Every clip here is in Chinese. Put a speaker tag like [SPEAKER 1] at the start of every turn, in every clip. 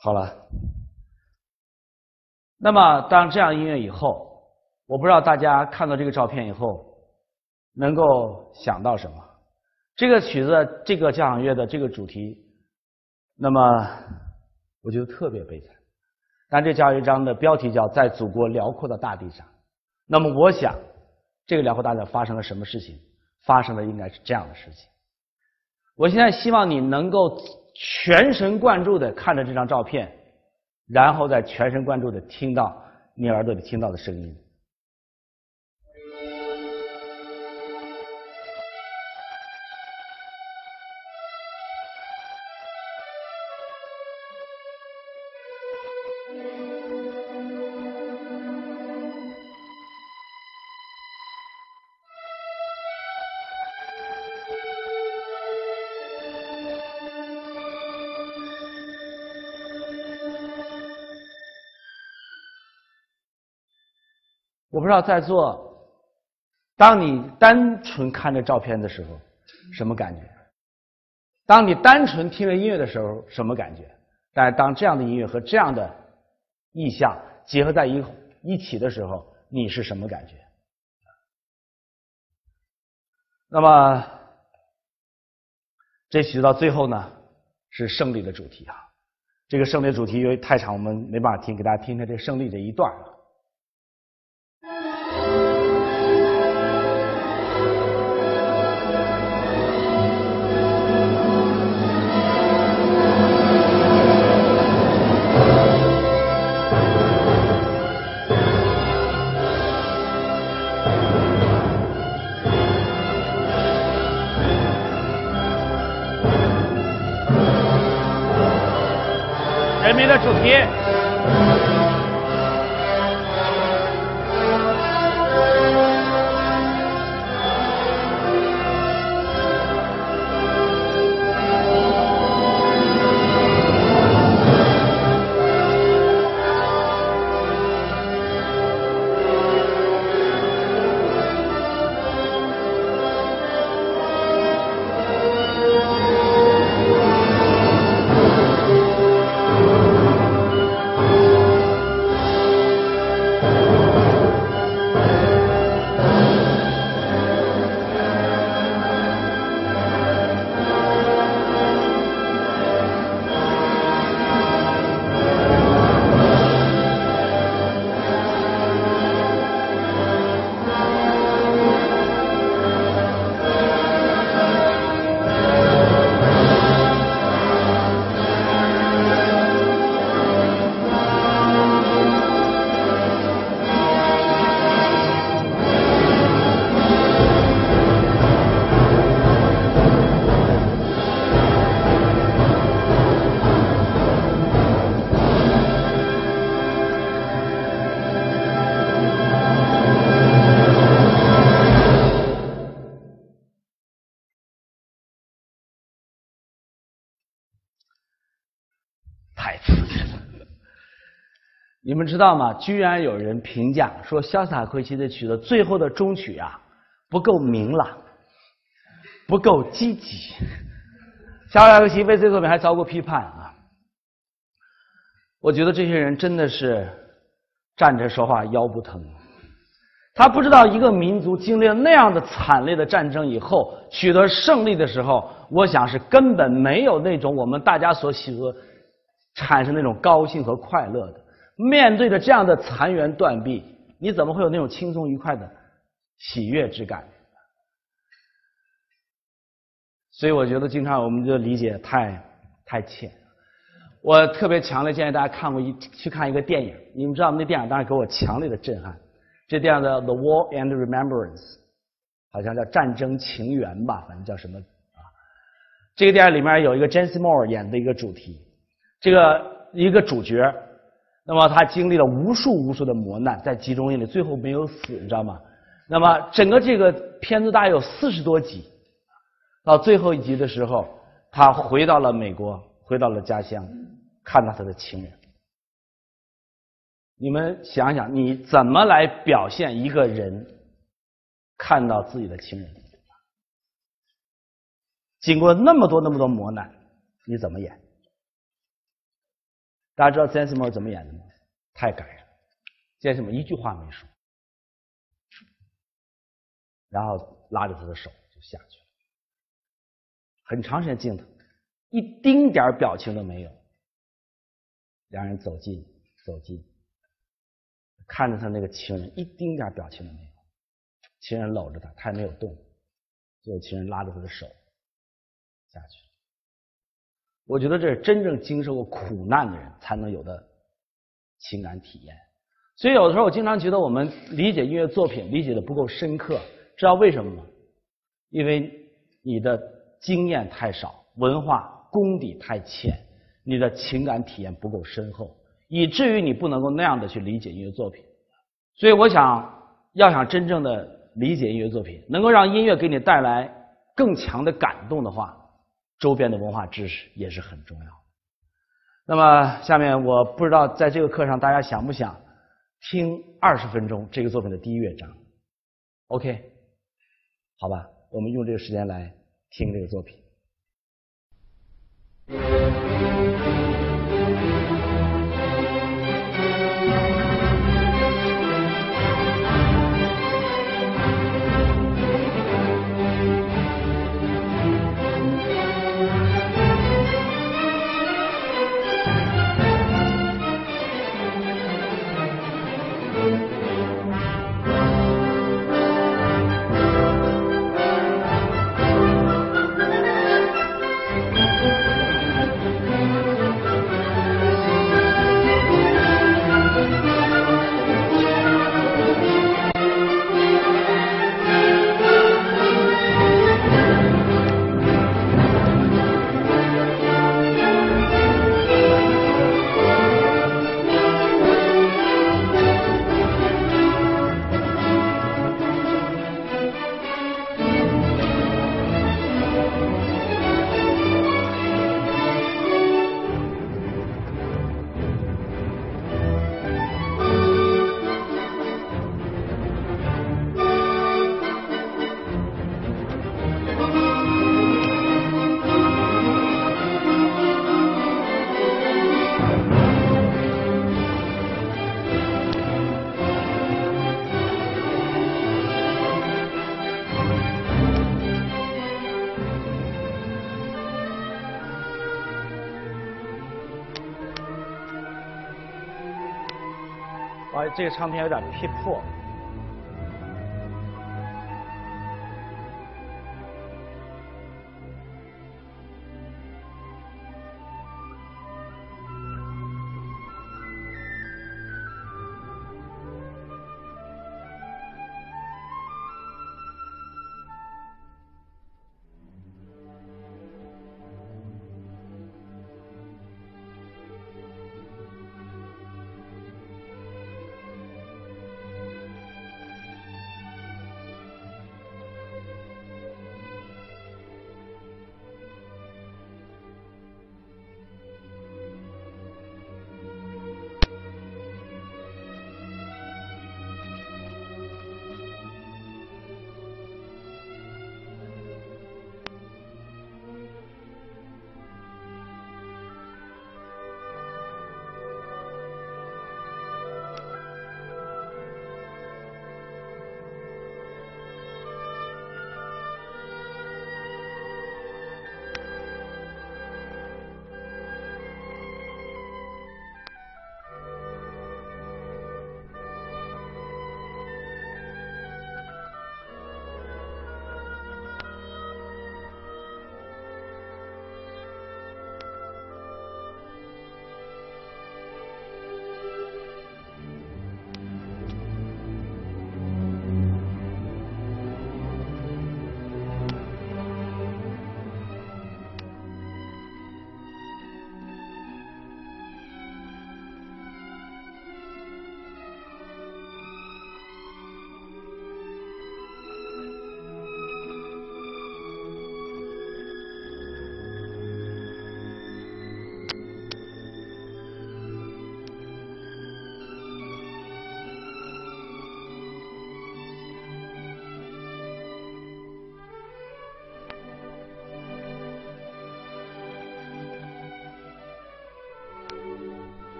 [SPEAKER 1] 好了。那么，当这样音乐以后，我不知道大家看到这个照片以后，能够想到什么？这个曲子，这个交响乐的这个主题，那么我觉得特别悲惨。但这交响乐章的标题叫《在祖国辽阔的大地上》。那么，我想，这个辽阔大地上发生了什么事情？发生的应该是这样的事情。我现在希望你能够全神贯注的看着这张照片。然后再全神贯注的听到你耳朵里听到的声音。我不知道在座，当你单纯看着照片的时候，什么感觉？当你单纯听着音乐的时候，什么感觉？但当这样的音乐和这样的意象结合在一一起的时候，你是什么感觉？那么，这曲子到最后呢，是胜利的主题啊！这个胜利主题因为太长，我们没办法听，给大家听听这胜利这一段。人民的主题你们知道吗？居然有人评价说，肖斯塔科维奇的曲子最后的终曲啊不够明朗，不够积极。肖斯塔科维奇为这作品还遭过批判啊！我觉得这些人真的是站着说话腰不疼。他不知道一个民族经历了那样的惨烈的战争以后，取得胜利的时候，我想是根本没有那种我们大家所喜欢产生那种高兴和快乐的。面对着这样的残垣断壁，你怎么会有那种轻松愉快的喜悦之感？所以我觉得，经常我们就理解太太浅。我特别强烈建议大家看过一去看一个电影，你们知道那电影当时给我强烈的震撼。这电影的《The War and Remembrance》，好像叫《战争情缘》吧，反正叫什么啊？这个电影里面有一个 James Moore 演的一个主题，这个一个主角。那么他经历了无数无数的磨难，在集中营里最后没有死，你知道吗？那么整个这个片子大概有四十多集，到最后一集的时候，他回到了美国，回到了家乡，看到他的情人。你们想想，你怎么来表现一个人看到自己的情人？经过那么多那么多磨难，你怎么演？大家知道 Jansmo 怎么演的吗？太感人了，Jansmo 一句话没说，然后拉着他的手就下去了，很长时间镜头，一丁点儿表情都没有。两人走近，走近，看着他那个情人，一丁点儿表情都没有。情人搂着他，他也没有动。最后，情人拉着他的手下去。我觉得这是真正经受过苦难的人才能有的情感体验。所以，有的时候我经常觉得我们理解音乐作品理解的不够深刻，知道为什么吗？因为你的经验太少，文化功底太浅，你的情感体验不够深厚，以至于你不能够那样的去理解音乐作品。所以，我想要想真正的理解音乐作品，能够让音乐给你带来更强的感动的话。周边的文化知识也是很重要。那么，下面我不知道在这个课上大家想不想听二十分钟这个作品的第一乐章？OK，好吧，我们用这个时间来听这个作品。这个唱片有点劈破。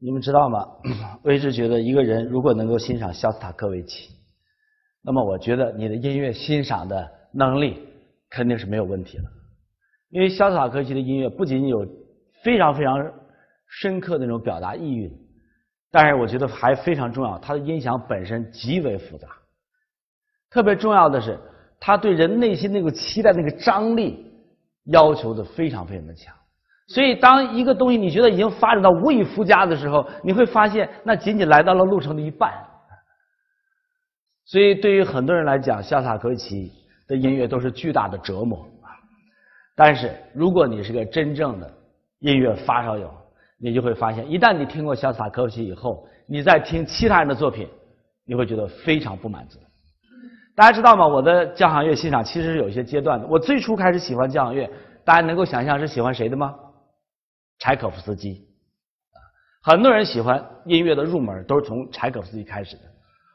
[SPEAKER 1] 你们知道吗？我一直觉得一个人如果能够欣赏肖斯塔科维奇，那么我觉得你的音乐欣赏的能力肯定是没有问题的。因为肖斯塔科维奇的音乐不仅仅有非常非常深刻的那种表达意蕴，但是我觉得还非常重要，他的音响本身极为复杂。特别重要的是，他对人内心那个期待、那个张力要求的非常非常的强。所以，当一个东西你觉得已经发展到无以复加的时候，你会发现那仅仅来到了路程的一半。所以，对于很多人来讲，肖斯塔科维奇的音乐都是巨大的折磨啊。但是，如果你是个真正的音乐发烧友，你就会发现，一旦你听过肖斯塔科维奇以后，你在听其他人的作品，你会觉得非常不满足。大家知道吗？我的交响乐欣赏其实是有一些阶段的。我最初开始喜欢交响乐，大家能够想象是喜欢谁的吗？柴可夫斯基。很多人喜欢音乐的入门都是从柴可夫斯基开始的。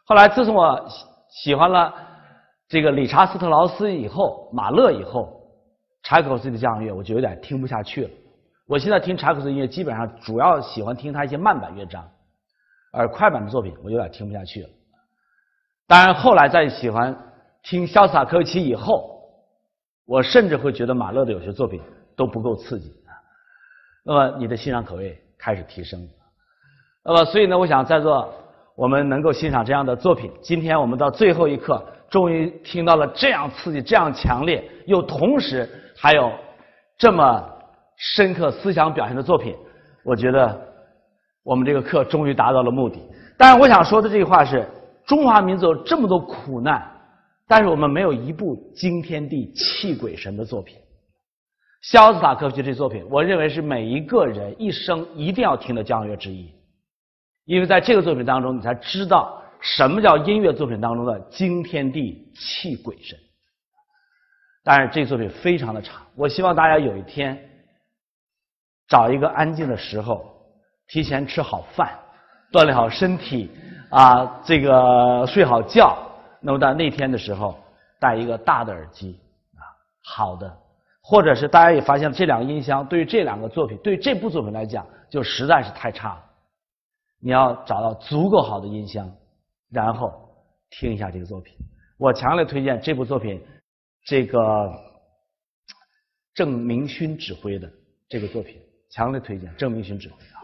[SPEAKER 1] 后来自从我喜欢了这个理查斯特劳斯以后，马勒以后，柴可夫斯基的交响乐我就有点听不下去了。我现在听柴可夫斯基音乐，基本上主要喜欢听他一些慢板乐章，而快板的作品我有点听不下去了。当然，后来在喜欢听肖斯塔科维奇以后，我甚至会觉得马勒的有些作品都不够刺激。那么你的欣赏口味开始提升，那么所以呢，我想在座我们能够欣赏这样的作品。今天我们到最后一刻，终于听到了这样刺激、这样强烈，又同时还有这么深刻思想表现的作品。我觉得我们这个课终于达到了目的。但是我想说的这句话是。中华民族有这么多苦难，但是我们没有一部惊天地泣鬼神的作品。肖斯塔科夫这作品，我认为是每一个人一生一定要听的交响乐之一，因为在这个作品当中，你才知道什么叫音乐作品当中的惊天地泣鬼神。但是这作品非常的长，我希望大家有一天找一个安静的时候，提前吃好饭，锻炼好身体。啊，这个睡好觉，那么到那天的时候戴一个大的耳机啊，好的，或者是大家也发现这两个音箱对于这两个作品，对于这部作品来讲就实在是太差了。你要找到足够好的音箱，然后听一下这个作品。我强烈推荐这部作品，这个郑明勋指挥的这个作品，强烈推荐郑明勋指挥啊。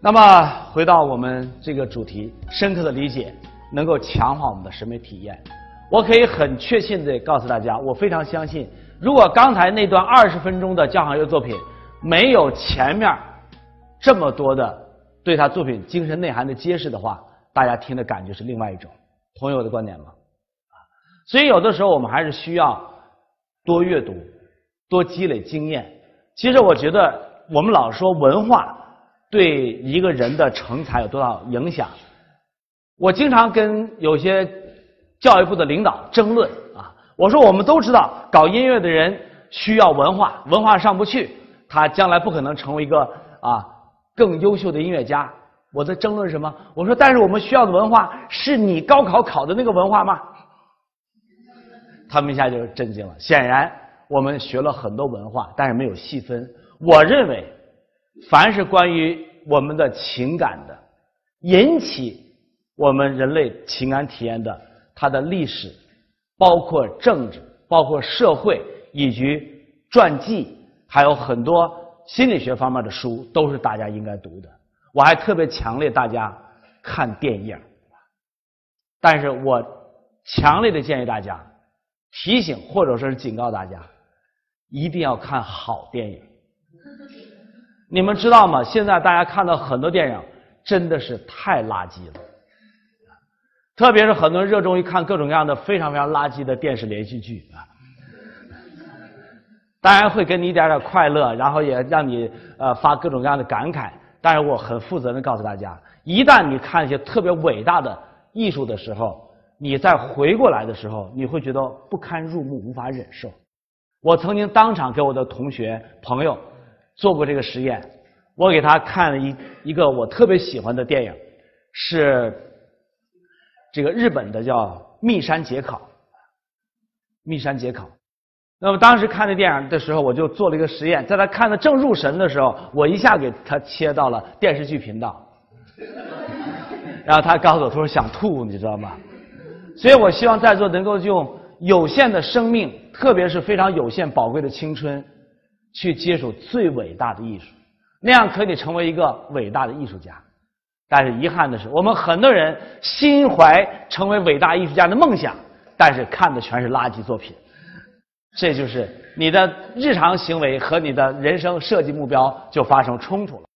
[SPEAKER 1] 那么回到我们这个主题，深刻的理解能够强化我们的审美体验。我可以很确信的告诉大家，我非常相信，如果刚才那段二十分钟的交响乐作品没有前面这么多的对他作品精神内涵的揭示的话，大家听的感觉是另外一种。同意我的观点吗？所以有的时候我们还是需要多阅读，多积累经验。其实我觉得我们老说文化。对一个人的成才有多少影响？我经常跟有些教育部的领导争论，我说我们都知道搞音乐的人需要文化，文化上不去，他将来不可能成为一个啊更优秀的音乐家。我在争论什么？我说，但是我们需要的文化是你高考考的那个文化吗？他们一下就震惊了。显然，我们学了很多文化，但是没有细分。我认为。凡是关于我们的情感的，引起我们人类情感体验的，它的历史，包括政治，包括社会，以及传记，还有很多心理学方面的书，都是大家应该读的。我还特别强烈大家看电影，但是我强烈的建议大家，提醒或者说是警告大家，一定要看好电影。你们知道吗？现在大家看到很多电影真的是太垃圾了，特别是很多人热衷于看各种各样的非常非常垃圾的电视连续剧啊。当然会给你一点点快乐，然后也让你呃发各种各样的感慨。但是我很负责任告诉大家，一旦你看一些特别伟大的艺术的时候，你再回过来的时候，你会觉得不堪入目，无法忍受。我曾经当场给我的同学朋友。做过这个实验，我给他看了一一个我特别喜欢的电影，是这个日本的叫《密山节考》。密山节考，那么当时看这电影的时候，我就做了一个实验，在他看的正入神的时候，我一下给他切到了电视剧频道，然后他告诉我，他说想吐，你知道吗？所以我希望在座能够用有限的生命，特别是非常有限宝贵的青春，去接触最伟大的艺术，那样可以成为一个伟大的艺术家。但是遗憾的是，我们很多人心怀成为伟大艺术家的梦想，但是看的全是垃圾作品。这就是你的日常行为和你的人生设计目标就发生冲突了。